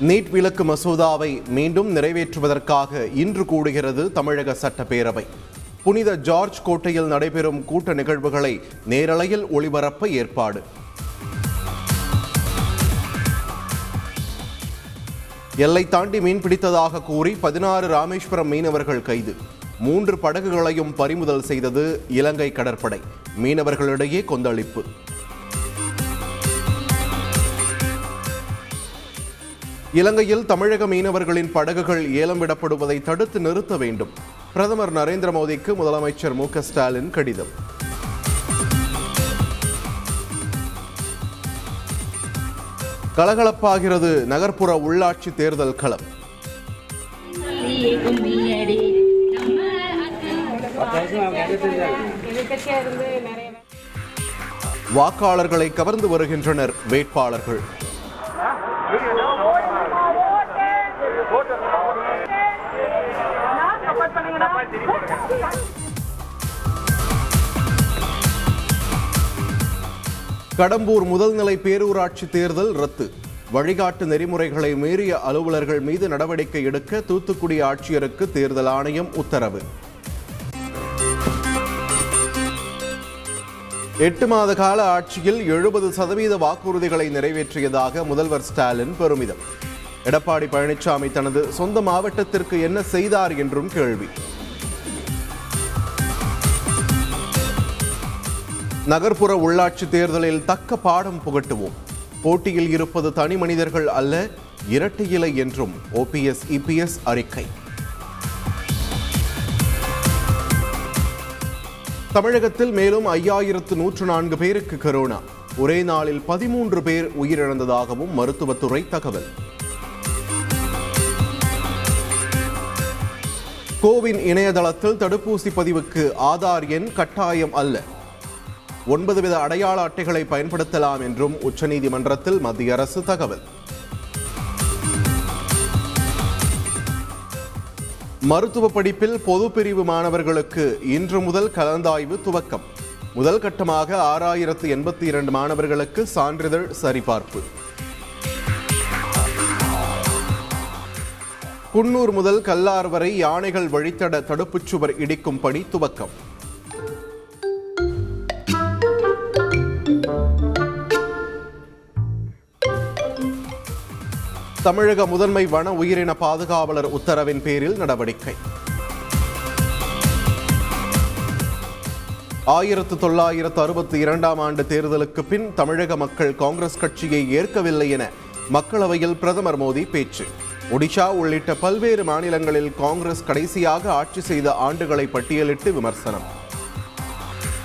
NEET விலக்கு மசோதாவை மீண்டும் நிறைவேற்றுவதற்காக இன்று கூடுகிறது தமிழக சட்டப்பேரவை. புனித ஜார்ஜ் கோட்டையில் நடைபெறும் கூட்ட நிகழ்வுகளை நேரலையில் ஒளிபரப்ப ஏற்பாடு. எல்லை தாண்டி மீன் பிடித்ததாக கூறி பதினாறு ராமேஸ்வரம் மீனவர்கள் கைது. மூன்று படகுகளையும் பறிமுதல் செய்தது இலங்கை கடற்படை. மீனவர்களிடையே கொந்தளிப்பு. இலங்கையில் தமிழக மீனவர்களின் படகுகள் ஏலம் விடப்படுவதை தடுத்து நிறுத்த வேண்டும். பிரதமர் நரேந்திர மோடிக்கு முதலமைச்சர் மு ஸ்டாலின் கடிதம். கலகலப்பாகிறது நகர்ப்புற உள்ளாட்சி தேர்தல் களம். வாக்காளர்களை கவர்ந்து வருகின்றனர் வேட்பாளர்கள். கடம்பூர் முதல்நிலை பேரூராட்சி தேர்தல் ரத்து. வழிகாட்டு நெறிமுறைகளை மீறிய அலுவலர்கள் மீது நடவடிக்கை எடுக்க தூத்துக்குடி ஆட்சியருக்கு தேர்தல் ஆணையம் உத்தரவு. எட்டு மாத கால ஆட்சியில் எழுபது சதவீத வாக்குறுதிகளை நிறைவேற்றியதாக முதல்வர் ஸ்டாலின் பெருமிதம். எடப்பாடி பழனிசாமி தனது சொந்த மாவட்டத்திற்கு என்ன செய்தார் என்றும் கேள்வி. நகர்ப்புற உள்ளாட்சி தேர்தலில் தக்க பாடம் புகட்டுவோம். போட்டியில் இருப்பது தனி மனிதர்கள் அல்ல இரட்டை இலை என்றும் ஓபிஎஸ் இபிஎஸ் அறிக்கை. தமிழகத்தில் மேலும் ஐயாயிரத்து நூற்று நான்கு பேருக்கு கரோனா. ஒரே நாளில் பதிமூன்று பேர் உயிரிழந்ததாகவும் மருத்துவத்துறை தகவல். கோவின் இணையதளத்தில் தடுப்பூசி பதிவுக்கு ஆதார் எண் கட்டாயம் அல்ல. ஒன்பது வித அடையாள அட்டைகளை பயன்படுத்தலாம் என்றும் உச்சநீதிமன்றத்தில் மத்திய அரசு தகவல். மருத்துவ படிப்பில் பொது பிரிவு மாணவர்களுக்கு இன்று முதல் கலந்தாய்வு துவக்கம். முதல் கட்டமாக ஆறாயிரத்து எண்பத்தி இரண்டு மாணவர்களுக்கு சான்றிதழ் சரிபார்ப்பு. குன்னூர் முதல் கல்லார் வரை யானைகள் வழித்தட தடுப்புச் சுவர் இடிக்கும் பணி துவக்கம். தமிழக முதன்மை வன உயிரின பாதுகாவலர் உத்தரவின் பேரில் நடவடிக்கை. ஆயிரத்து தொள்ளாயிரத்து அறுபத்தி இரண்டாம் ஆண்டு தேர்தலுக்கு பின் தமிழக மக்கள் காங்கிரஸ் கட்சியை ஏற்கவில்லை என மக்களவையில் பிரதமர் மோடி பேச்சு. ஒடிஷா உள்ளிட்ட பல்வேறு மாநிலங்களில் காங்கிரஸ் கடைசியாக ஆட்சி செய்த ஆண்டுகளை பட்டியலிட்டு விமர்சனம்.